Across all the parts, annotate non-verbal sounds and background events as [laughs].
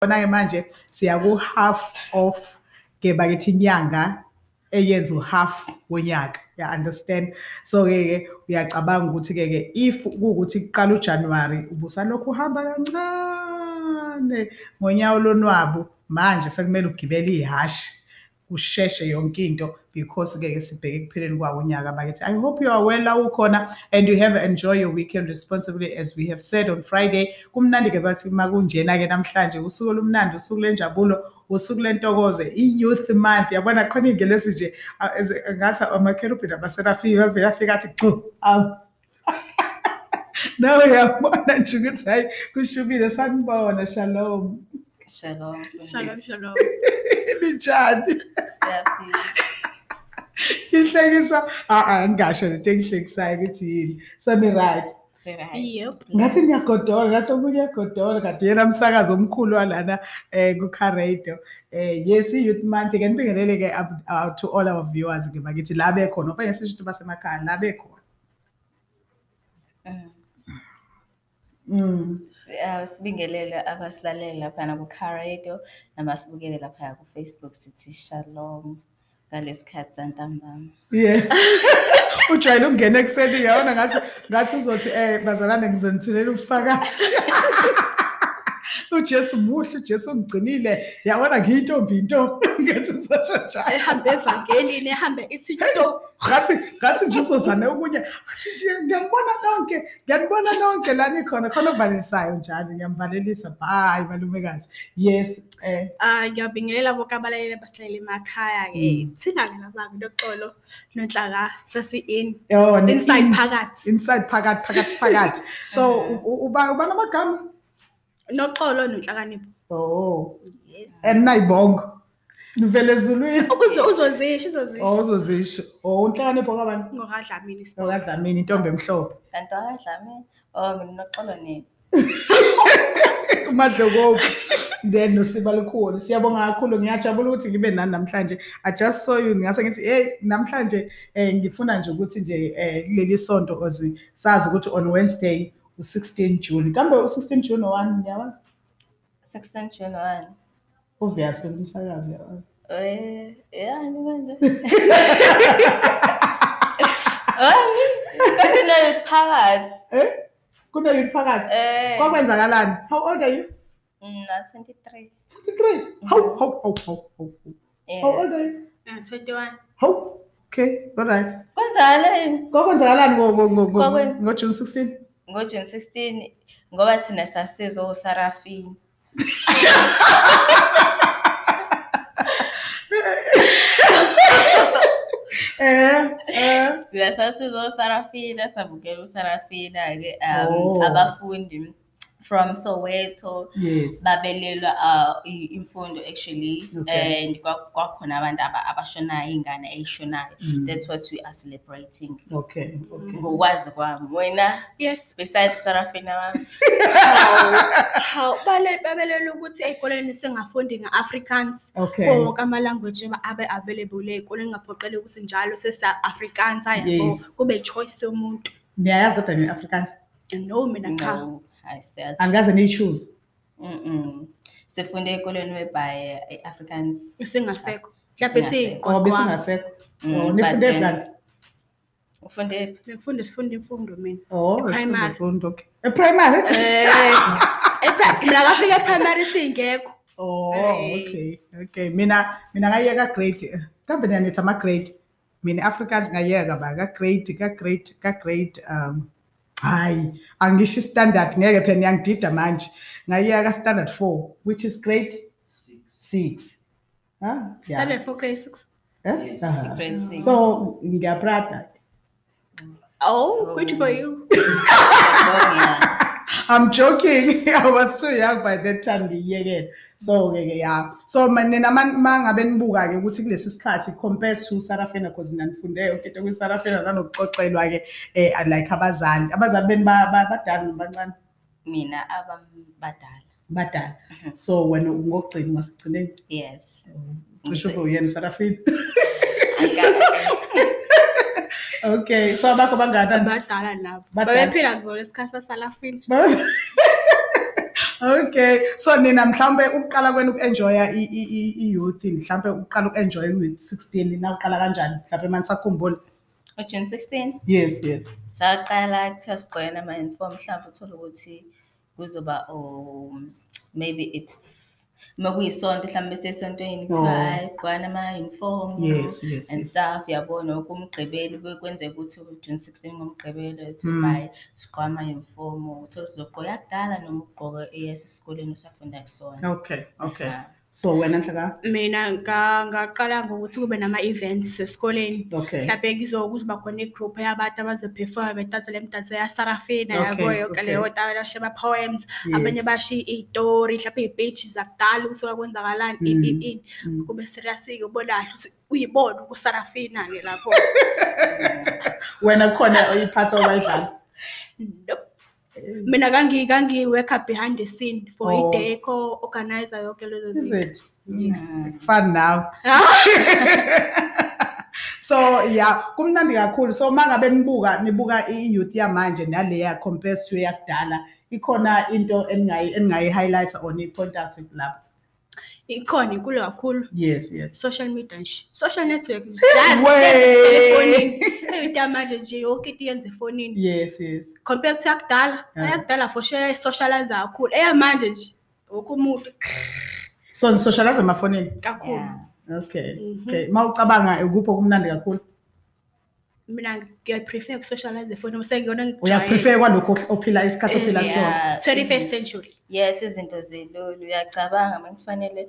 Bona-ke manje siya ku-half of ke bakithi inyanga eyenza u-half wonyaka. Ya-understand so-ke ke uyacabanga ukuthi-ke ke if kuwukuthi kuqala uJanuwari ubusalokhu uhamba kancane ngonyawo lonwabu manje sekumele ugibele ihashi kusheshe yonke into because-ke ke sibheke ekupheleni kwawo unyaka bakithi. I hope you are well la ukhona and you have enjoy your weekend responsibly as we have said on friday. Kumnandi-ke bathi uma kunjena-ke namhlanje usuku olumnandi usuku lenjabulo usuku lentokozo i-youth month. Yabona khona iy'ngelesi nje a- eze- ngathi amakherubhi namaserafiya avele afika athi gxu awu. [laughs] Nawe uyabona nje ukuthi hhayi kushubile sanibona shalom. Shalom. Shalom, shalom. [laughs] [laughs] linjani Siyaphila. ihlekisa a-a ngingasho lento engihlekisayo ukuthi yini so ni-right Si-right. Yep. ngathi niyagodola ngathi omunye uyagodola kanti yena msakazi omkhulu walana um kucaradio um yes i-youth month ke nibingelele-ke up- uh, to all our viewers-ke bakithi la bekhona okanye sisho ukuthi basemakhaya la bekhona Mm. Mm. Si- ah, Sibingelele abasilaleli laphana ku-Car Radio nabasibukele laphaya ku-Facebook sithi shalom ngalesikhathi santambama. yeah [laughs] ujwayele ukungena ekuseni yabona ngathi ngathi uzothi um bazalwane ngizonithulela ubufakazi [laughs] ujesu muhle ujesu ungigcinile yabona ngiyintombi into ngethi usasho njalo Ehambe evangelini, ehambe ithi nto. ngathi ngathi nje uzozane okunye ngathi nje ngiyanibona nonke ngiyanibona nonke la nikhona khona ovalelisayo njalo ngiyamvalelisa bye malumekazi yes um Ah, ngiyabingelela bonke abalaleli abasilaleli emakhaya ke. Thina ke lapha kunoxolo nonhlaka sesi in oh, ne- inside phakathi. inside phakathi phakathi phakathi so u- u- uba uba namagama Noxolo nonhlakanipho. oh Yes. and nayibongo nivele ezulwini [laughs] Ukuze uzozisho oh uzozisho. uzozisho oh unhlakanipho kwabantu Ngoradlamini sibona. okadlamini intombi emhlophe Kanti wakadlame? Oh, mina noxolo nini? [laughs] umadlokovu then nosiba lukhulu siyabonga kakhulu ngiyajabula ukuthi ngibe nani namhlanje i just saw you ngase ngithi hey namhlanje eh ngifuna nje ukuthi nje eh kuleli sonto ozi sazi ukuthi on wednesday Sixteen june. Kambe u-sixteen june one niyawazi? Sixteen june one. Obvious wena umsakazi yawazi? Eh, ya nikanje kuneyouth Eh, um kuneyouth phakathi eh. kwakwenzakalani? How old are you? I'm twenty-three. Mm. how how how how how how old are you? Uh, Twenty one how? Okay all right. Kwenzakalani kwakwenzakalani June sixteen? Ngo ngo Kwakwen- ngo June 16 ngo-June 16 ngoba thina sasizwa uSarafini. eh eh Thina sasizwa uSarafina sabukela uSarafina-ke um Oh. abafundi from Soweto yes babelelwa uh, i- imfundo actually Okay. and kwa- kwakhona abantu aba- abashonayo ingane eyishonayo Mm. that's what we are celebrating okay okay ngokwazi kwami wena Yes. beside uSarafina wami [laughs] How bale babelela ukuthi ey'koleni singafundi nge-Afrikaans. okay Kuwo wonke ama-language abe available ey'koleni ngaphoqeli ukuthi njalo sesa-Afrikaans ayabo Yes. kube choice yomuntu. niyayazi kodwa nge-afrikaans No mina cha. And that's angikaze niyishoose mhm sifunde ekolweni by Africans. singasekho mhlawumbe siyiqoqwa besingasekho oh nifunde kanjani ufunde phi ngifunda sifunda imfundo oh primary imfundo okay. Primary eh mina primary singekho oh okay okay. Mina mina ngayeka grade eh, kambe nyanetha ama grade mina Africans ngayeka ba ka grade ka grade um hayi angisho i-standard ngeke phela niyangidida manje ngayeka ka-standard four which is grade six Ah, yeah. Standard for grade 6. Eh? Yes, Aha. grade six. so ngiyaprada Oh, good for you. [laughs] Ngiyabonga. i'm joking. [laughs] I was too young by that time ngiyiyekela so-ke ke ya. So ma- nina ma ma ngabe nibuka-ke ukuthi kulesi sikhathi compared to sarafina because nanifunde yonke into kwisarafina nanokuxoxelwa-ke um like abazali. Abazali beni ba- ba- badala noma bancane? Mina abadala badala. So wena ngokugcina ungasigcineni yes. Cisho ube uyena usarafina Aka- okay so abakho bangana Badala nabo. Badala. Babephila ngizona isikhathi sasalafini. [laughs] Okay. So nina mhlambe ukuqala kwenu ukuenjoya i- i- i- i-youth mhlambe ukuqala ukuenjoya with 16 na uqala kanjani mhlambe manje sakhumbula. June 16 Yes, yes. saqala kuthiwa sigqoke ama-uniform mhlawumbe uthole ukuthi kuzoba um, maybe it uma kuyisonto mhlawumbe sesontweni kuthiwa Oh. hayi gqokani ama-uniform Yes, yes, and yes. stuff yabona kumgqibeli kwenzeka ukuthi June 16 ngomgqibelo ethi Mm. hayi sigqoke ama-uniform uthole sizogqoka yakudala noma ugqoke eyasesikoleni usafunda kusona Okay, okay. Aha. So wena Nhlaka? mina nga- ngaqala ngokuthi kube nama-events esikoleni Okay. mhlawumbe kuzo- kuzoba khona igroup yabantu abazophefoma bedansa le mdanso yasarafina Okay, yabo yoke okay. leyo nto basho ama-poems Yes. abanye basho iy'tori mhlawumbe iy'pechi zakudala ukuthi kwakwenzakalani ini Mm. ini ini Mm. kube serious-ke ubona kahle ukuthi uyibona ukusarafina-ke lapho [laughs] Wena khona uyiphatha obayidlala. Nope. Mina kangi- kangi-worker behind the scene for Oh. i-deco organizer yoke lezo Is it? Yes. Mm, Fun now. [laughs] So yeah, kumnandi kakhulu. So mangabe nibuka nibuka i-youth yamanje naleya compared to yakudala, ikhona into eningayi eningayi highlight or ni point out lapho. Ikhona inkulu kakhulu Yes, yes. social media nje social network [laughs] efonini manje nje yonke into efonini Yes, yes. compared to yakudala Yeah. eyakudala for sure socialize kakhulu eyamanje nje wonke umuntu So ni socialize emafonini? kakhulu. Okay. Mhm. Okay. Mawucabanga ukupho kumnandi kakhulu? mina ngiyaprefer ukusocialize efonini sengiyona Uya prefer kwalokho ophila isikhathi ophila kusona. Yeah, 21st izinto- century Yes, izinto zilulu uyacabanga mekufanele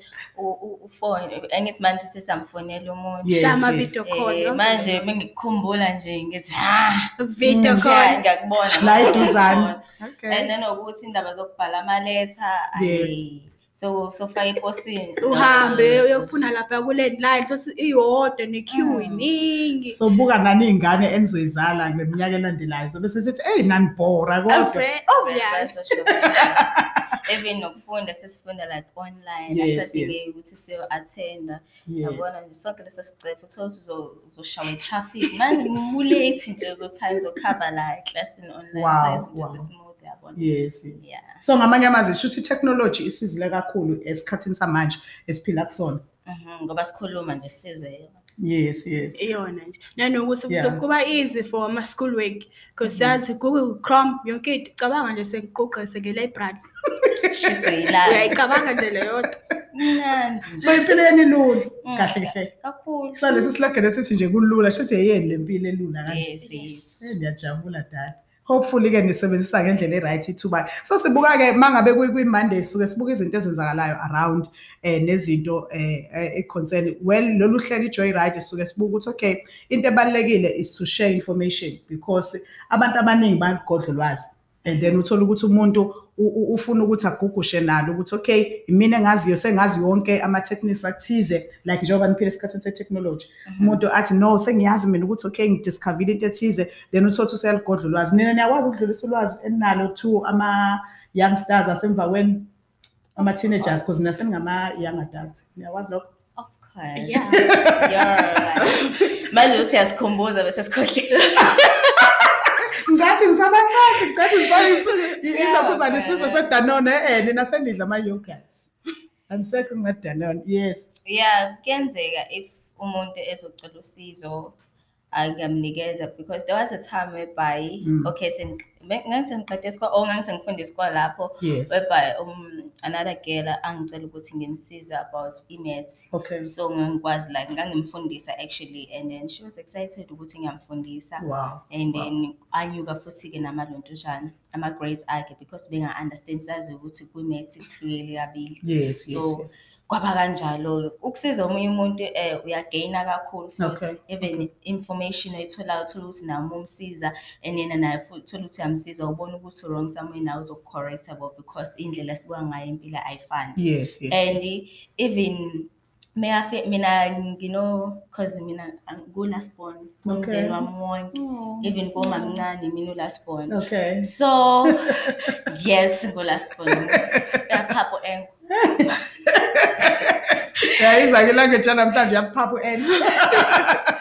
ufone angithi manje sesamfonela umuntu Yes, shama yes. video Eh, call yonke manje leyo. mengikukhumbula nje ngithi ha video Mm. call ngiyakubona La ngiyakubona. eduzane. Okay. and then ukuthi indaba zokubhala amaletha Yes. ayi so sofaka eposini uhambe uyokufuna lapha kulandline futhi iyodwa ne-queue Mm. iningi So buka nani ingane enizoyizala ngeminyaka elandelayo. So bese sithi hey nanibhora kodwa. Ovre- obvious even nokufunda sesifunda like online Yes, asadingeki yes. ukuthi siyo-attenda Yes. yabona nje sonke leso sicefo uthole ukuthi uzo- uzoshawa i-traffic manje mulate nje uzothanda uzokhava la eklasini online Wow, so izinto wow. zesmooth yabona Yes, yes. Yeah. So ngamanye amazwi sho ukuthi technology isizile kakhulu esikhathini samanje esiphila kusona. Mhm, ngoba sikhuluma nje sizwe yona Yes, yes. iyona nje nanokuthi Yeah. yeah. kuba easy for ama-school work because siyazi google chrome yonke into cabanga nje sekuquqa seke-library [laughs] shizoyilala uyayicabanga nje leyo nto mnandi So impilweni lula Mm. kahle kahle. kakhulu Salesi slogan esithi nje kulula shothi yeyeni lempilo elula kanje. Yes, yes. Eh ngiyajabula dad. Hopefully ke nisebenzisa ngendlela eright ithuba. So sibuka ke mangabe kuyi kwi Monday suke sibuka izinto ezenzakalayo around eh nezinto eh eh, concern well lolu hlelo iJoyride suke sibuka ukuthi okay into ebalekile is to share information because abantu abaningi bayagodla ulwazi and then uthola ukuthi umuntu u- u- ufuna ukuthi agugushe nalo ukuthi okay mina engaziyo sengazi yonke ama techniques akuthize like njengoba niphila esikhathini se technology umuntu athi no sengiyazi mina ukuthi okay ngidiscover into ethize then uthola ukuthi useyaligodla ulwazi. Nina niyakwazi ukudlulisa ulwazi enalo to ama youngsters asemva kweni ama teenagers because nina seningama young adults niyakwazi lokho? Of course. Yeah. [laughs] You're right. manje uthi yasikhumbuza bese sikhohle [laughs] ngathi ngisabancane ngathi ngisayisu [laughs] Yeah, ilokhuzana man. isizwe sedanone eh nina senidla ama yogurts andisekho ngadanone yes. Yeah kuyenzeka if umuntu ezocela usizo angamnikeza because there was a time whereby Mm. okay sen- me- ngangisengiqede isikole or ngangisengifunda isikole lapho yes. whereby um another girl angicela ukuthi ngimsize about imath okay. So ngangikwazi like ngangimfundisa actually and then she was excited ukuthi ngiyamfundisa. Wow. And Wow. then anyuka futhi-ke namalontujana ama-grades akhe because benga-understand sazi ukuthi kwi-maths kuhlukile kabili. Yes yes yes kwaba kanjalo ukusiza omunye umuntu eh uyagaina kakhulu futhi even information oyitholayo uthola ukuthi nawe umsiza and yena naye futhi uthola ukuthi uyamsiza ubona ukuthi wrong somewhere nawe uzokucorrecta bo because indlela esibuka ngayo impilo ayifani. Yes yes and even mina mina ngino cause mina ngu-last born umndeni wami wonke. Even komamncane mina u-last born. Okay. So [laughs] yes ngu-last born. [laughs] Uyaphapho [laughs] yeah, it's like you like a child, sometimes you have purple end. [laughs]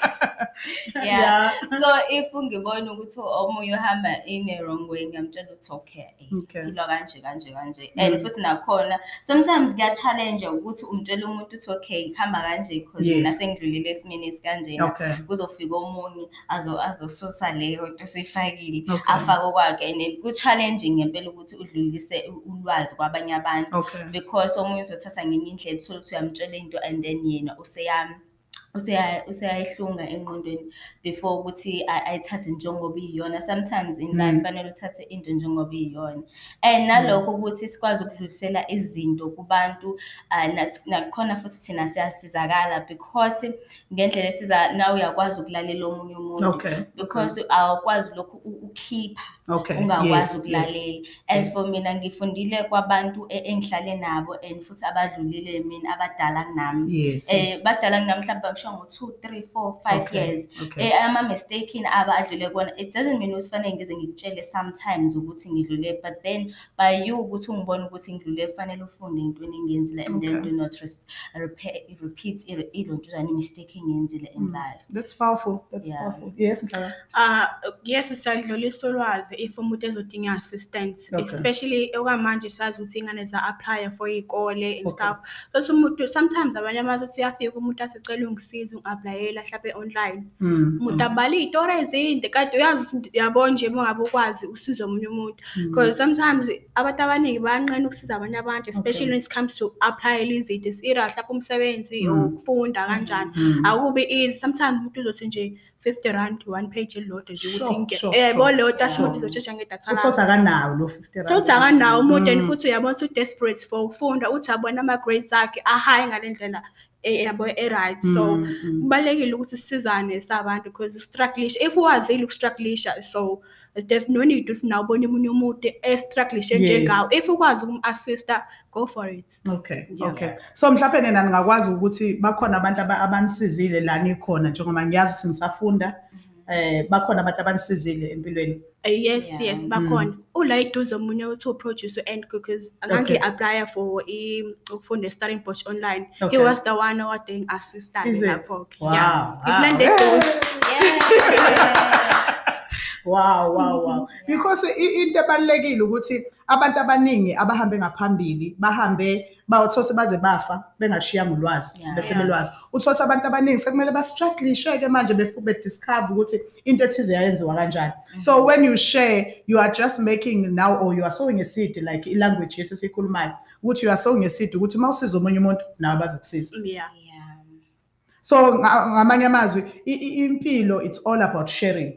[laughs] yeah so if ngibona ukuthi omunye uhamba in a wrong way ngiyamtshela ukuthi okay eh, Okay. ilwa kanje kanje kanje Mm. and futhi nakhona sometimes kuya-challenge ukuthi umtshele umuntu ukuthi okay kuhamba kanje because Yes. mina sengidlulile esimeni esikanjena Okay. kuzofika omunye azo- azosusa leyo nto osuyifakile Okay. afake okwakhe and then ku-challenging ngempela ukuthi udlulise u- ulwazi kwabanye abantu Okay. because omunye uzothatha ngenye indlela uthole ukuthi uyamtshela into and then yena useyami useya- useyayihlunga engqondweni before ukuthi a- ayithathe njengoba iyiyona. Sometimes in life Mm. fanele uthathe into njengoba iyiyona. And nalokho ukuthi sikwazi ukudlulisela izinto kubantu uh, nath- nakhona futhi thina siyasizakala because ngendlela esiza nawe uyakwazi ukulalela omunye umuntu. Okay. because awukwazi lokhu u- ukhipha Okay. ungakwazi Yes, yes. ukulalela as Yes. for mina ngifundile kwabantu e- engihlale nabo and futhi abadlulile mina abadala kunami Yes. eh yes. badala kunami mhlawumbe bakusho ngo-two three four five Okay, years okay. eh ama-mistake aba adlule kona it doesn't mean ukuthi fanele ngize ngikutshele sometimes ukuthi ngidlule but then by you ukuthi ungibone ukuthi ngidlule kufanele ufunde entweni engiyenzile and then Okay. do not res- repeat, repeat ilo- ilontuzane imistake engiyenzile in Mm. life That's powerful. That's Yeah. powerful. Yes, Nhlaba. Ah, yes siyadlulisa ulwazi if umuntu ezodinga assistance Okay. especially okwamanje sazi ukuthi ingane za-apply for iy'kole and Okay. stuff so umuntu sometimes abanye amazi ukuthi uyafika umuntu asecela ungisiza ungi-aplayela mhlawumbe online Mm. umuntu abhala iy'tori ezinde kanti uyazi ukuthi yabo nje uma ngabe ukwazi usize omunye umuntu Mm. because sometimes abantu abaningi bayanqena ukusiza abanye abantu especially Okay. when it comes to applyela izinto isira mhlawumbe umsebenzi Mm. or ukufunda kanjani Mm. akubi easy sometimes umuntu uzothi nje 50 rand one page elilodwa nje ukuthi Sure, sure, yebo sure. lodwa asho Sure. ukuthi izoshesha ngedatha Uthothi akanawo lo 50 rand. sokuthi akanawo umuntu and Mm. futhi uyabona ukuthi u-desperate for ukufunda uthi abona ama-grades akhe ahayi ngale ndlela eh, yabo e-right so Mm, mm. kubalulekile ukuthi sisizane sabantu because ustrugglisha if uwazile ukustrugglisha so there's no need ukuthi nawe ubone omunye umuntu estrugglishe Yes. njengawo if ukwazi ukum-assista go for it Okay, Yeah. okay. So mhlawumbe nina ningakwazi ukuthi bakhona abantu aba- abanisizile la nikhona njengoba ngiyazi ukuthi ngisafunda eh bakhona abantu abanisizile empilweni. Uh, yes Yeah. yes bakhona ula iduze omunye uthi uproduce and because akange Okay. apply for i- ukufunda starting Bosch online Okay. he was the one owade ngi-assista Is it? lapho Wow, yeah wow. ngiblende Yeah. [laughs] eduze Yeah. Wow, wow, wow. Because i- into ebalekile ukuthi abantu abaningi abahambe ngaphambili bahambe bawuthose baze bafa bengashiyanga ulwazi Yeah. bese belwazi. Uthothe abantu abaningi sekumele ba-strugglishe ke manje befube bediscover ukuthi into ethize yayenziwa kanjani. So when you share you are just making now or you are sowing a seed like i-language yesesikhulumayo ukuthi you are sowing a seed ukuthi mawusiza omunye umuntu nawe bazokusiza. yeah Yeah. So nga- ngamanye amazwi i- i- impilo it's all about sharing.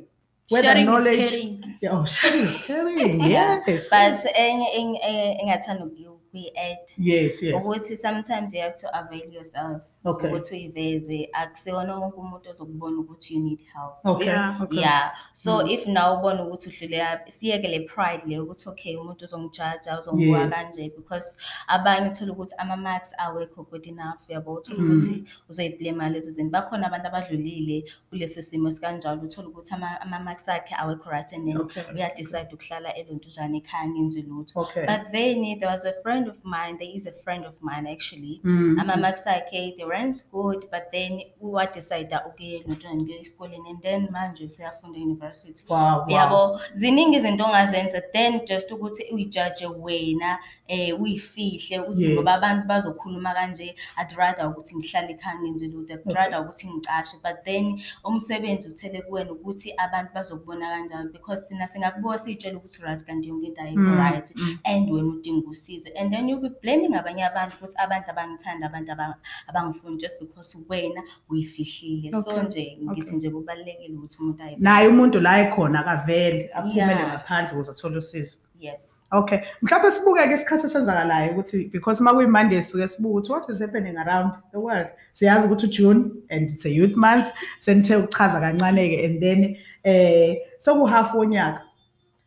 where sharing the knowledge. Is caring. Oh, sharing is caring. [laughs] yes. But eh, engathanda ukuyi- ukuyi-add yes, yes. ukuthi sometimes you have to avail yourself Okay. ukuthi uyiveze akusiwona wonke umuntu ozokubona ukuthi you need help Okay. Yeah. Okay. yeah so Mm. if nawe ubona ukuthi uhlule siyeke le pride le ukuthi okay umuntu uzongijaja uzongibuka Yes. kanje because abanye uthola ukuthi ama-marks awekho good enough yabo uthola Mm. ukuthi uzoyiblema lezo zinto bakhona abantu abadlulile kuleso simo esikanjalo uthola ukuthi ama- ama-marks akhe awekho right and then Okay. uyadecide ukuhlala elontuzane ekhaya ngenzi lutho Okay. but then there was a friend of mine there is a friend of mine actually Mm. ama-marks akhe they weren't good but then wadecida ukuya elontuzane kuya esikoleni and then manje useyafunda e-university Wow, wow. yabo ziningi izinto ongazenza then just to go to ukuthi uyijaje wena eh uyifihle ukuthi Yes. ngoba abantu bazokhuluma kanje i'd rather ukuthi ngihlale ekhaya ngenze lutho i'd Okay. rather ukuthi ngicashe but then umsebenzi uthele kuwena ukuthi abantu bazokubona kanjani because thina singakubuka siyitshela ukuthi right kanti yonke into ayikho Mm, right mm. and wena udinga usize and then you'll be blaming abanye abantu ukuthi abantu abangithanda abantu abang- abangifuni just because wena uyifihlile. So Okay, nje ngithi okay. nje kubalulekile ukuthi umuntu ayi naye umuntu la ekhona akavele aphumele Yeah. ngaphandle ukuze athole usizo. Yes. Okay mhlawumbe sibuke-ke isikhathi esenzakalayo ukuthi because uma kuyi-monday suke sibuke ukuthi what is happening around the world? Siyazi ukuthi ujune and it's a youth month senithe ukuchaza kancane-ke and then eh sekuhafu wonyaka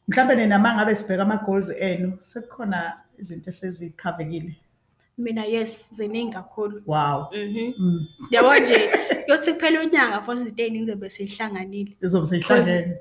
mhlawumbe nina ngabe sibheka ama-goals enu sekukhona izinto esezikhavekile. Mina yes ziningi kakhulu. Wow. Mhm. Mm. yabo nje kuyothi kuphela unyanga for izinto ey'ningi zobe seyihlanganile izobe seyihlangene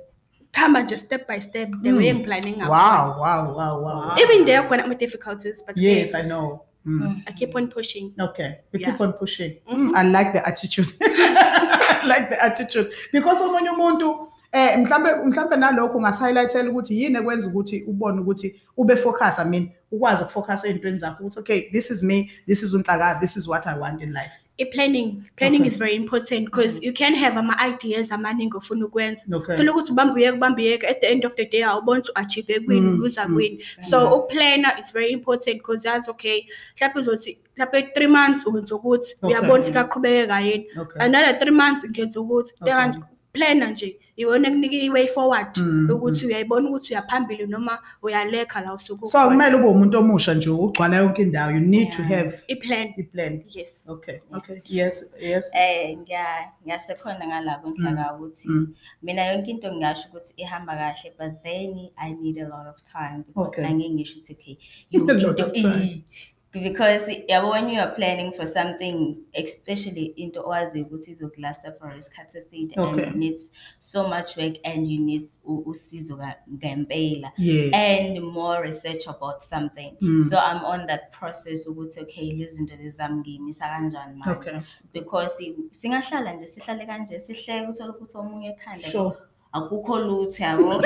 kuhamba nje step by step the Mm. way engiplane ngayo wow wow wow wow. Even there khona ama-difficulties but yes i know. Mm. i keep on pushing. Okay, you Yeah. keep on pushing. Mm, I like the attitude. [laughs] I like the attitude. Because omunye umuntu eh mhlambe mhlambe nalokho ungas-highlightela ukuthi yini ekwenza ukuthi ubone ukuthi ube focus i mean ukwazi ukufocus ey'ntweni zakho ukuthi okay this is me this is unhlaka this is what i want in life i-planning planning Okay. is very important because you can have ama-ideas amaningi ofuna ukwenza Okay. thola ukuthi ubamba uyeka ubamba uyeka at the end of the day awubona ukuthi u-achieve kwini Mm, uluza mm. kwini so uplana is very important because yazi okay mhlawumbe uzothi mhlawumbe three months wenza ukuthi Okay. uyabona ukuthi kaqhubekeka yini Okay. another three months ngenza ukuthi Okay. Njengamanje, plana nje iwona ekunika i-way forward Mm, ukuthi uyayibona ukuthi uyaphambili noma uyalekha la usuke so ukhona. kumele ube umuntu omusha nje ugcwala yonke indawo you need to Yeah. have i-plan i-plan yes okay okay yes yes Eh ngiya ngiyasekhona ngala kwenhlaka ukuthi Mm. mina yonke into ngingasho ukuthi ihamba kahle but then I need a lot of time because Okay. angeke ngisho ukuthi okay [laughs] A lot into of time. i- because yabo when you are planning for something especially into owaziyo ukuthi izokulasta for isikhathi eside Okay. and it needs so much work and you need u- usizo ka- ngempela. Yes. And more research about something. Mm. so i'm on that process ukuthi okay zinto lezi zami ngiyimisa kanjani manje? Okay. Because i- singahlala nje sihlale kanje sihleke uthole ukuthi omunye ekhanda sure akukho lutho yabo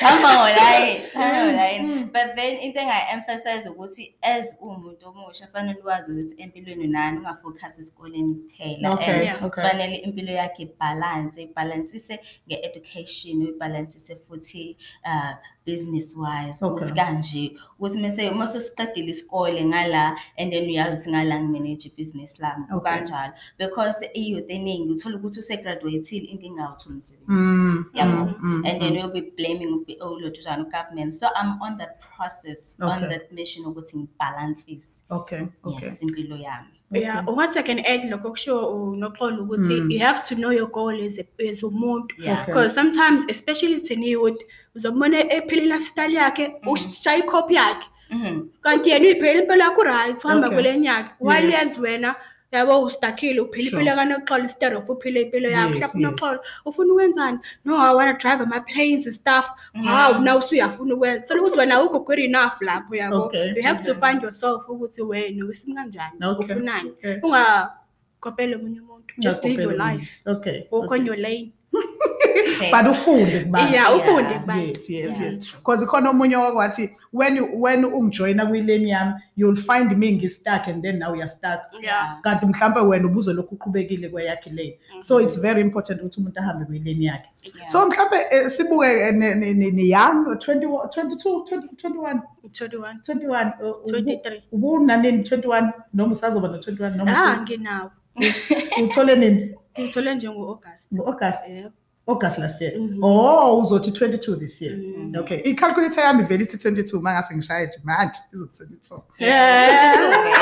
hamba ngolayini hamba ngolayini but then into engayi-emphasize ukuthi as uwumuntu omusha fanele wazi ukuthi empilweni nani ungafocus esikoleni kuphela and Yeah. okay. fanele impilo yakhe ibhalanse ibhalansise nge-education uyibhalansise futhi uh, business wise Okay. ukuthi kanje ukuthi mase uma sesiqedile isikole ngala and then uyazi ukuthi ngala ngimanage ibhizinisi lami Okay. kanjalo because i-youth eningi uthola ukuthi usegraduate-ile inkinga awutholi umsebenzi Mm, yabo mm, mm, and then mm. you'll be blaming olotshana government so i'm on that process on Okay. that mission ukuthi ngibhalansise okay okay yes impilo yami Yeah, what I can add lokho okusho unoxolo ukuthi Mm. you have to know your goal as a, as umuntu Yeah. Okay. because sometimes especially thina youth uzobona ephila lifestyle yakhe ushaya icopy yakhe Mhm. kanti yena uyiphelele impilo yakho right uhamba Okay. kule nyaka while Yes. yazi wena yabo Sure. impilo kanoxolo instead of uphile impilo yakho mhlawumbe unoxolo ufuna ukwenzani? No i want to drive ama planes and stuff. Wow now usuyafuna ukwenza. So ukuthi wena awukho good enough lapho yabo. You have to find yourself ukuthi wena usimi kanjani ufunani. Okay. ungakopela omunye umuntu just live your life. okay walk on your lane. But ufunde kubantu. yeah. ufunde kubantu. Yes yes Yeah. yes. Because ikhona omunye wakwathi when you- when ungijoyina kwilane yami you'll find me ngi-stuck and then now you're stuck. Yeah. Kanti mhlawumbe wena ubuzolokhu uqhubekile kweyakhe lane. So it's very important ukuthi umuntu ahambe kwilane yakhe. Yeah. so mhlawumbe eh, sibuke eh, ni- ni- ni- ni young 21 22 20 21 21 21 uh, ubu- 23 ubunanini 21 noma usazoba no-21 noma ah nginawo. Uthole nini ngithole njengo-august ngo-august yebo august last year Mhm. oh uzothi 22 this year Mhm. okay i-calculator yami vele ithi 22 uma ngase ngishaye nje manje izothi 22 Yeah. 22 vele.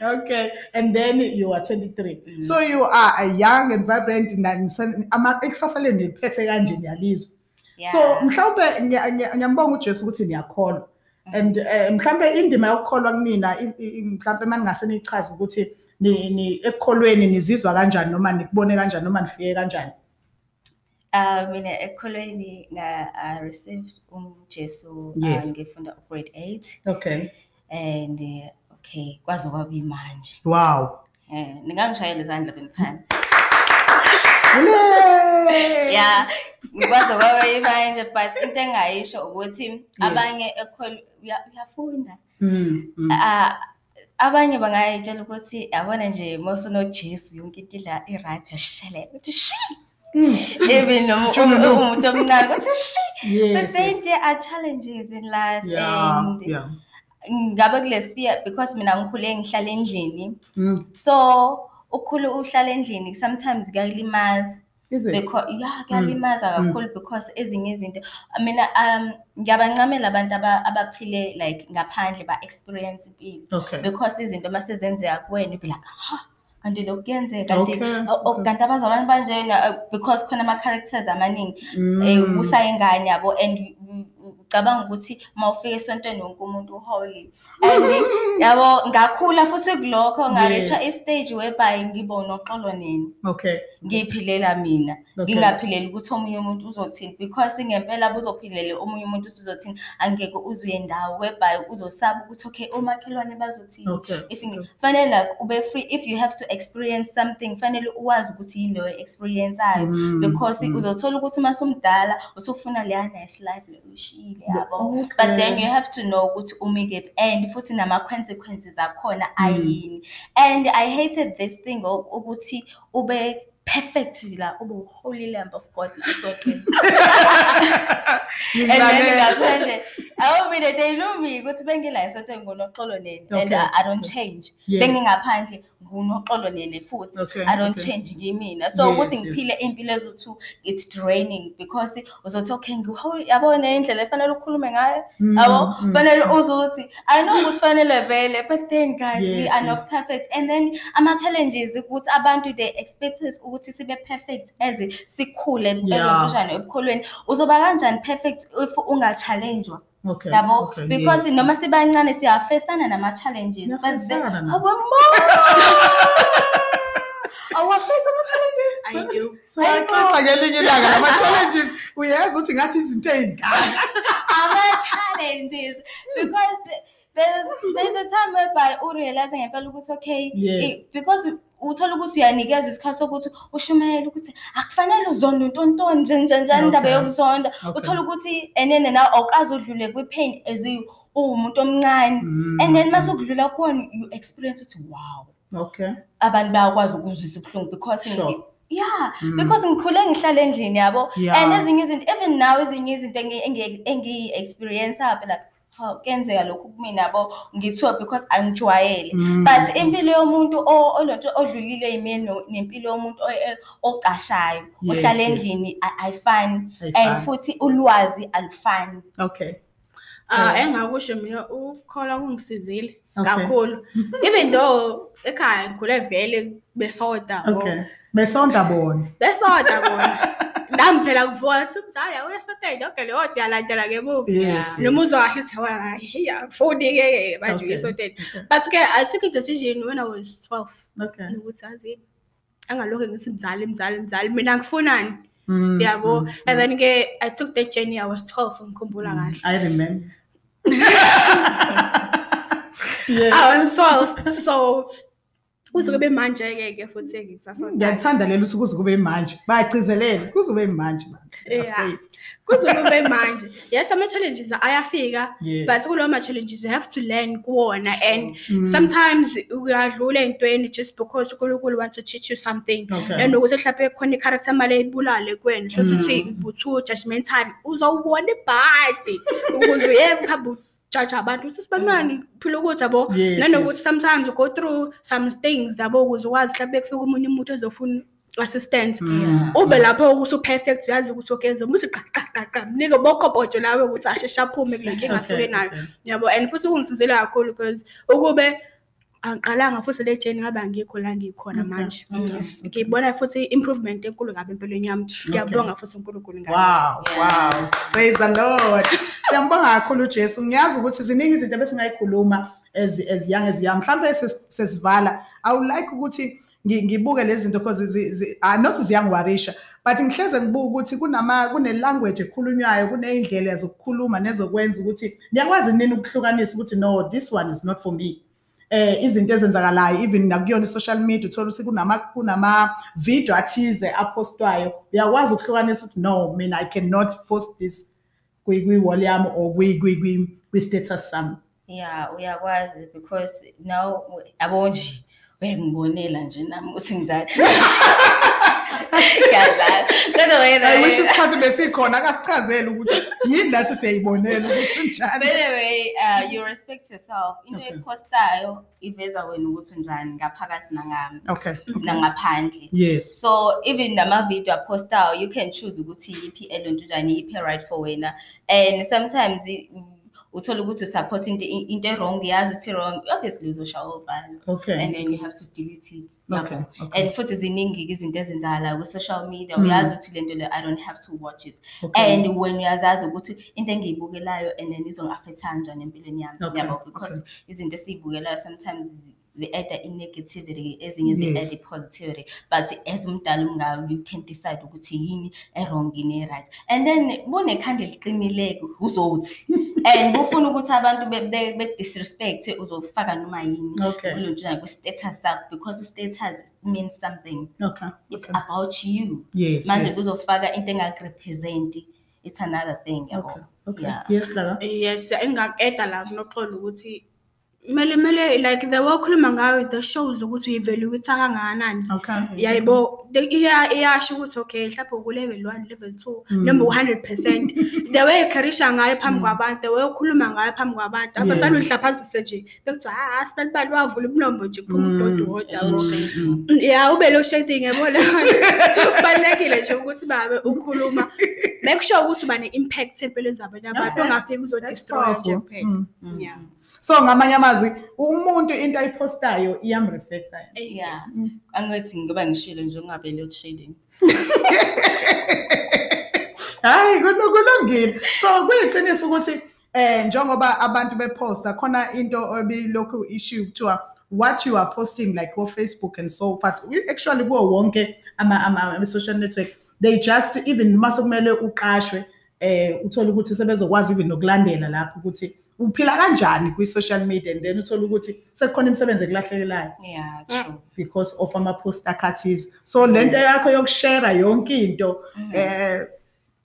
okay and then you are 23 Mm. so you are a young and vibrant na- nisa- ama ikusasa lenu niliphethe kanje niyalizwa Yeah. so mhlawumbe ngiya- ngiya- ngiyambonga ujesu ukuthi niyakholwa and eh, mhlawumbe indima yokukholwa kunina i- i- mhlawumbe uma ningase nichaze ukuthi ni- ni- ekukholweni nizizwa kanjani noma nikubone kanjani noma nifike kanjani? Uh, mina ekholweni na I received umjesu uh, Yes. ngifunda grade 8 okay. And uh, okay kwaze kwaba imanje. Wow. Eh ningangishayela izandla bengithanda Yay! yeah ngikwazi kwaba imanje but into engayisho ukuthi abanye ekhol uya- uyafunda. Mm, mm. Ah, abanye bangayitshela ukuthi yabona nje mosonojesu yonke into idla i-right yashisheleka ukuthi shi Mm. even noma [laughs] Tshona umu- lo. umuntu omncane ukuthi shi but Yes, then yes. there are challenges in life Yeah, and yeah. ngabe kule sphere because mina ngikhule ngihlala endlini Mm. so ukhule uhlala endlini sometimes kuyalimaza Is it? because yeah kuyalimaza kakhulu because ezinye izinto mina um ngiyabancamela abantu aba- abaphile like ngaphandle ba experience impilo Okay. because izinto mase zenzeka kuwena ubi like ha kanti lokhu kuyenzeka kanti Okay, oh, oh, okay. kanti abazalwane banjena uh, because khona ama characters amaningi Mm. eh usayingane yabo and you ucabanga ukuthi uma ufika esontweni wonke umuntu uholy. And [laughs] yabo ngakhula futhi kulokho istage whereby ngibona uxolo nini. Okay. Ngiyiphilela mina. Ukuthi omunye umuntu uzothini. Because ngempela buzophilele omunye umuntu ukuthi uzothini angeke uzuye ndawo whereby uzosaba ukuthi okay omakhelwane bazothini. Okay, if fanele like ube free if you have to experience something fanele uwazi ukuthi yini leyo experience-ayo. Mm, because mm. uzothola ukuthi uma sumdala usufuna leya nice life leyo yabo Okay. but then you have to know ukuthi kephi and futhi nama-consequences akhona Mm. ayini and i hated this thing ukuthi ube perfect la ube holy lamb of god esotweni [laughs] and then Ngimlalele. ngaphandle abo mina they know me ukuthi bengila esotweni ngunoxolo nene and Okay, I, i don't change. Bengingaphandle ngunoxolo nene futhi. Okay, i don't okay. change ngimina so ukuthi ngiphile impilo ezothu it's draining because uzothi okay yabona indlela efanele ukhulume ngayo? Mm, yabo mm, fanele uzuthi i know ukuthi fanele vele but then guys we are not perfect. And then ama-challenges ukuthi abantu they expect us ukuthi sibe perfect as sikhule Yeah. elontushane ebukholweni uzoba kanjani perfect if unga-challengewa okay yabo okay, because yes, noma yes. sibacane siyafesana nama-challenges but then Niyafesana na- awe awafesa ama-challenges. Siyaxoxa ngelinye ilanga lama-challenges uyazi ukuthi ngathi izinto ey'ngaka [laughs] ama-challenges because th- there's, there's a time whereby urealize ngempela ukuthi okay Yes. i- because uthola ukuthi uyanikezwa isikhathi sokuthi ushumayele ukuthi akufanele uzonde untontoni nje nje njani indaba Okay. yokuzonda Okay. uthola ukuthi enene na awukaze udlule kwi-pain as u- uwumuntu omncane Mm, and then mm. mase ukudlula kuwona you experience ukuthi wow okay abantu bayakwazi ukuzwisa ubuhlungu because Sure. ngi- yeah Mm. because ngikhule ngihlala endlini yabo Yeah. and ezinye izinto even now ezinye izinto engi- engi- engiyi-experience apha like hawu kuyenzeka lokhu kumina yabo ngithiwa because angijwayele Mm, but mm. impilo yomuntu o- olonto odlulile yimini no- nempilo yomuntu o- e- ocashayo Yes, ohlala yes. endlini a- ayifani Ayifani. and futhi ulwazi alufani okay Ah, engakusho mina ukukhola kungisizile Okay. kakhulu. [laughs] Even though ekhaya ngikhule vele besoda. yabo. okay besonda bona Besoda bona. Nami phela kuvuka simzala uyesotenda yonke leyo dala dala ngemuva. yes Noma yes. uzwahle ukuthi hawa hiya phone ke manje Okay. uyesotenda. But ke I took a decision when I was 12. okay ukuthi azini angalokho ngithi mzali mzali mzali mina ngifunani Mm, yabo mm, and then ke I took that journey I was 12 ngikhumbula kahle I remember [laughs] [laughs] yes I was 12 so kuze kube manje ke ke futhi ngisasonda ngiyathanda lelo usuku kuze kube manje bayacizelela kuze kube manje man Yeah. Safe. kuze kube manje yes ama challenges ayafika Yes. but kulo ma challenges you have to learn kuwona and Mm. sometimes uyadlula entweni just because uNkulunkulu wants to teach you something Okay. nanokuthi mhlawumbe khona i-character mali ibulale kuwena kusho Mm. ukuthi ibuthu judgmental uzowubona ibhadi ukuze uyeke ukuhamba ujaja abantu ukuthi sibanani phila ukuthi yabo Yes, nanokuthi yes. sometimes you go through some things yabo ukuze ukwazi mhlawumbe kufika umunye umuntu ezofuna assistance Mm. ube lapho usu-perfect uyazi ukuthi okay zomuthi qa qa qa qa mnike bokobhojo lawe ukuthi asheshe aphume kule nkinga Okay, asuke nayo okay. yabo and futhi kungisizile kakhulu because ukube angiqalanga futhi le jeni ngabe angikho la ngikhona Okay. manje Yes. ngiyibona futhi improvement enkulu kabi empilweni yami ngiyabonga futhi unkulunkulu ngalo Wow, wow. Praise the Lord. Siyambonga kakhulu uJesu. Ngiyazi ukuthi ziningi izinto ebesingayikhuluma as as young as young. Mhlambe ses- sesivala. I would like ukuthi ngi- ngibuke lezi zinto because zi- zi- ah, not ziyangiwarisha but ngihleze ngibuka ukuthi kunama kune language ekhulunywayo kuneyindlela zokukhuluma nezokwenza ukuthi niyakwazi nini ukuhlukanisa ukuthi no this one is not for me. Eh izinto ezenzakalayo even nakuyona i-social media uthola ukuthi kunama kunama video athize apostwayo uyakwazi ukuhlukanisa ukuthi no mina i cannot post this kwi kwi wall yami or kwi kwi kwi kwi status sami ya uyakwazi because now yabo nje uyangibonela nje nami ukuthi njani ngiyadlala kodwa wena wish isikhathi besikhona akasichazele ukuthi yini nathi siyayibonela ukuthi unjani anyway, uh, you respect yourself. Into Okay. ephostayo iveza wena ukuthi unjani ngaphakathi nangami okay nangaphandle. yes. So even nama-video post aphostayo you can choose ukuthi yiphi elonto njani yiphi right for wena and sometimes uthole ukuthi usupport into into e-wrong yazi ukuthi wrong obviously uzoshaya uvalo Okay. and then you have to delete it Okay, okay. and futhi ziningi-ke izinto ezenzakalayo ku-social media Mm. uyazi ukuthi le nto le i don't have to watch it Okay. and when uyazazi ukuthi into engiyibukelayo and then izongi-affecta kanjani empilweni yami yabo because izinto esiy'bukelayo sometimes zi-adda i-negativity ezinye Yes. zi-adda i-positivity but as umdala umngako you can decide ukuthi yini e-wrong yini e-right and then bunekhanda eliqinileke uzothi [laughs] and bufuna ukuthi abantu be- be- beku-disrespect uzofaka noma yini Okay. kulo njena kwi-status sakho because i-status means something Okay. it's about you Yes. manje yes. kuzofaka into engakurepresenti it's another thing yabo Okay. Okay. yeah Yes, Lara. yes engingakeda la noxolo ukuthi kumele kumele like the way okhuluma ngayo the shows ukuthi uyivalue-itha kangakanani Okay. yayibo iya- iyasho ukuthi okay mhlawumbe uku-level one level two Mm. noma u-hundred percent. [laughs] The way ekharisha ngayo phambi kwabantu the way ukhuluma ngayo phambi kwabantu Yes. abasane uyihlaphazise nje bekuthiwa ha asibantu bani bavula umlomo nje kuphuma udoda uhoda yabo Mm. ya ube lo shading yabona so kubalulekile nje ukuthi babe ukhuluma make sure ukuthi uba ne-impact empilweni zabanye abantu ongafiki That's uzodestroya nje kuphela. Mm, mm, Yeah. Mm. So ngamanye amazwi umuntu into ayipostayo iyamreflecta. yeah Mm. angithi ngoba ngishilo nje ungabe lot shedding Hayi kuno kulungile. So kuyiqiniso ukuthi eh njengoba abantu beposta khona into ebilokhu issue kuthiwa what you are posting like on Facebook and so but we- actually kuwo wonke ama ama ama- social network they just even mase kumele uqashwe eh uthola ukuthi sebezokwazi even nokulandela lapho ukuthi uphila kanjani kwi social media and then uthola ukuthi sekukhona imisebenzi ekulahlekelayo? Yeah Mm. true. because of ama-post akhathizi so lento yakho yokushare yonke into eh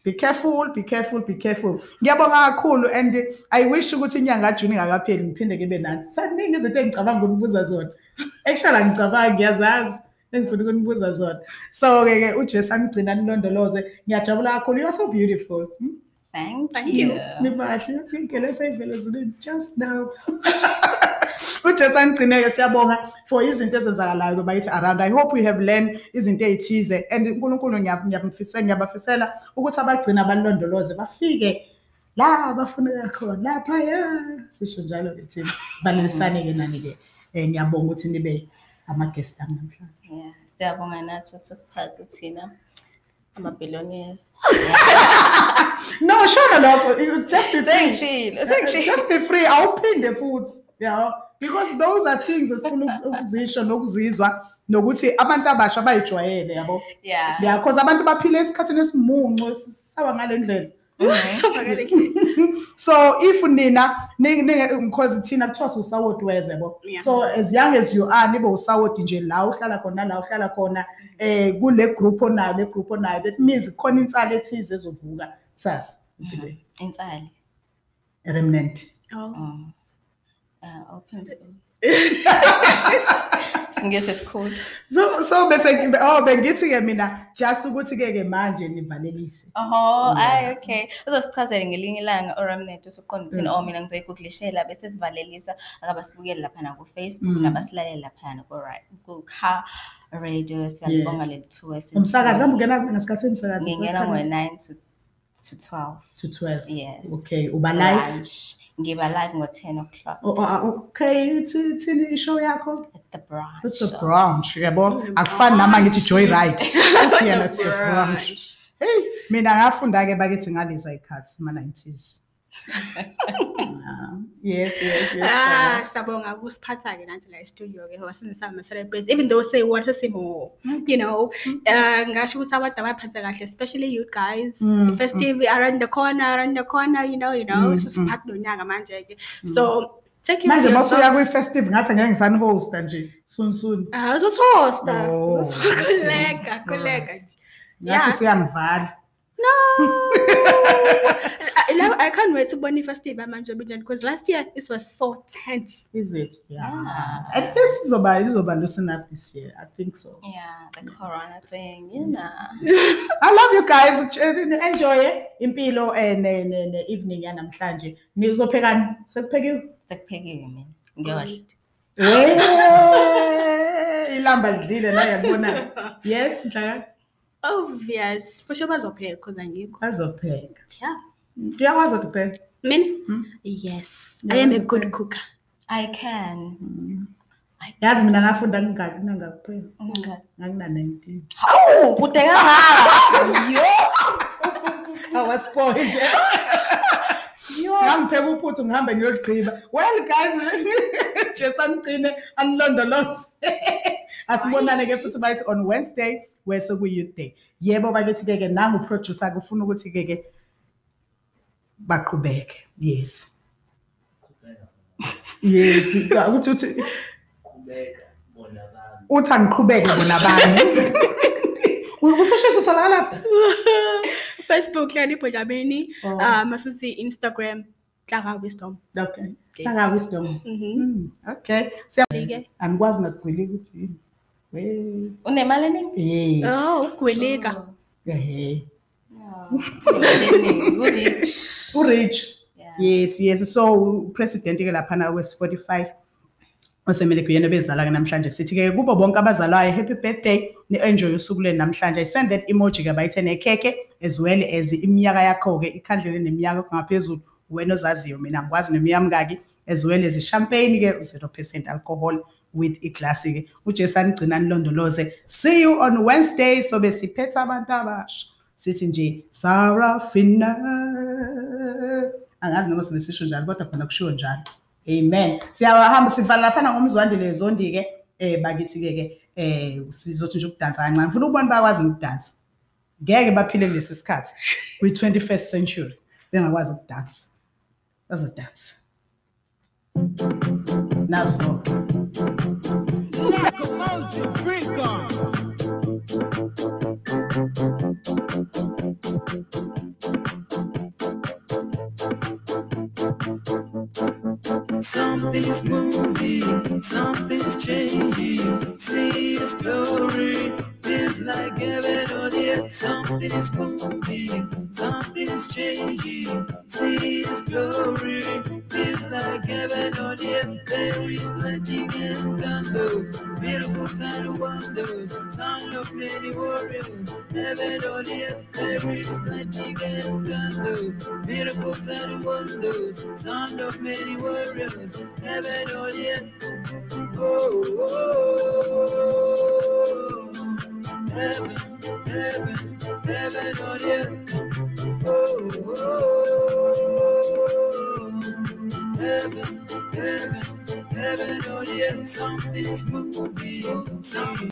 be careful be careful be careful. Ngiyabonga kakhulu and i wish ukuthi inyanga kaJune ingakapheli ngiphinde ngibe nansi. Saningi izinto engicabanga ukunibuza zona. Actually angicabangi ngiyazazi engifuna ukunibuza zona. So ke ke uJesu angigcina nilondoloze. Ngiyajabula kakhulu. You are so beautiful. Hmm? Thank, Thank you, you. nibahle uthingele seyivele zini just now. [laughs] Ujesu angigcine-ke siyabonga for izinto ezenzakalayo bayithi around. I hope we have learned izinto ey'thize and unkulunkulu ngiyab- ngiyamfise- ngiyabafisela ukuthi abagcina balondoloze bafike la bafuneka khona laphaya sisho njalo-ke thina. Balelisane-ke nani-ke. Um ngiyabonga ukuthi nibe ama-guest ami namhlanje yeah siyabonga nathi ukuthi usiphathe thina. Ama-billionaires [laughs] no shona lokho you- just be free. sengishilo sengishilo just be free. Awuphinde futhi yeah because those are things esifuna ukuzisho nokuzizwa nokuthi abantu abasha bayijwayele yabo? Yeah. Yeah because abantu baphila esikhathini esimuncu esisawa ngale ndlela [laughs] so if nina ni- ni- because thina kuthiwa siwusawoti yabo Yeah. so as young as you are nibe usawoti nje la uhlala khona la uhlala khona eh kule group onayo le group onayo that means khona insala ethize ezovuka. Kusasa empilweni. insali remnant. Oh. um uh, open the singese sikhulu So so bese oh bengithi ke mina just ukuthi ke ke manje nivalelise. oho ayi okay uzosichazela ngelinye ilanga oramnet usuqonda ukuthi oh mina ngizoyigooglishela bese sivalelisa akabasibukeli laphana ku-facebook Mm. nabasilaleli laphana ku-car radio siyalibonga Yes. leli thuba Umsakazi kambe ngasikhathi emsakazi. ngingena ngo-nine to to twelve to 12. yes Okay, uba live ngiba live ngo-ten o'clock. Oh, oh, okay ithini ishow yakho the branch it's a branch yabo akufani nama ngithi joy ride [laughs] uthi yena it's a branch Hey, mina ngafunda-ke bakithi ngaliza ikhathi ma-nineties [laughs] Yes, yes, yes. Ah, sabonga kusiphatha-ke nathi la e-studio-ke wasebenzisa ama-celebrities even though say what simo you know uh, ngasho ukuthi abantu abayiphatha kahle especially you guys. Mm, festive around the corner around the corner you know you know Mm, sesiphatha nonyaka manje-ke. So Manje of masuya yourself. kwi festive ngathi ngeke ngisani host nje. Soon soon. Ah, uzothosta Oh, khuleka khuleka nje. Ngathi usuyangivala. No [laughs] I, I- I can't wait ukubona i-festive manje binjani because last year it was so tense Is it? Yeah. Yeah. At least izoba about loosen up this year. I think so. yeah the corona thing you know [laughs] I love you guys. Ch- Enjoy impilo eh ne ne ne evening yanamhlanje. Nizophekani? Sekuphekiwe? sekuphekiwe mina ngiyawasho Eh, ilamba lidlile la yakubona. Yes, Nhlaka. Obvious sure bazopheka because angikho Bazopheka. yeah Uyakwazi ukupheka? Mina? Hmm? Yes. I am a good cooker. I can. yazi mina ngafunda ngingaki nangakuphela Okay. ngangina-nineteen Hawu, kude kangaka. Yo. [laughs] awaspoiled Yo. ngangipheka uphuthu ngihambe ngiyoligqiba well guys [laughs] jesu angigcine anilondoloze [laughs] asibonane-ke futhi bayithi on wednesday wese kuyi-youth day yebo bakithi-ke ke nanguproducer-ke ufuna ukuthi-ke ke baqhubeke. Yes. Yes ukuthi uthi uthi angiqhubeke bona bani usoshethi utholakala facebook hlani ibhojabeni oh. um asithi instagram hlaka wisdom. Okay. Hlaka wisdom. Mhm. Mm, okay. Siyabike angikwazi nakugwilika ukuthi yini. Unemali eningi? yes Oh, ugweleka. ehe Unemali eningi. U-rich. urich Yeah. yes yes so upresident ke laphana kwes 45 osemele kuyena bezala ke namhlanje sithi ke kubo bonke abazalwayo happy birthday ni enjoy usuku lweni namhlanje send that emoji ke bayithe nekheke as well as iminyaka yakho ke ikhandlele neminyaka ngaphezulu wena ozaziyo mina ngikwazi nemiyami kaki as well as champagne ke 0% alcohol with iglass ke uJesu anigcina nilondoloze. See you on Wednesday. So besiphethe abantu abasha. Sithi nje Sarafina angazi noma sinesisho njalo kodwa khona kushiwo njalo. Amen. Siyahamba sivala laphana ngomzwandile zondi ke eh bakithi ke eh sizothi nje ukudansa kancane. Ngifuna ukubona bayakwazi ukudansa ngeke baphile kulesi sikhathi. Kwi 21st century bengakwazi ukudansa. Bazodansa. Naso Something is moving, something is changing. See His glory, feels like heaven moving, something is changing. See glory, Sound of many warriors, heaven on earth.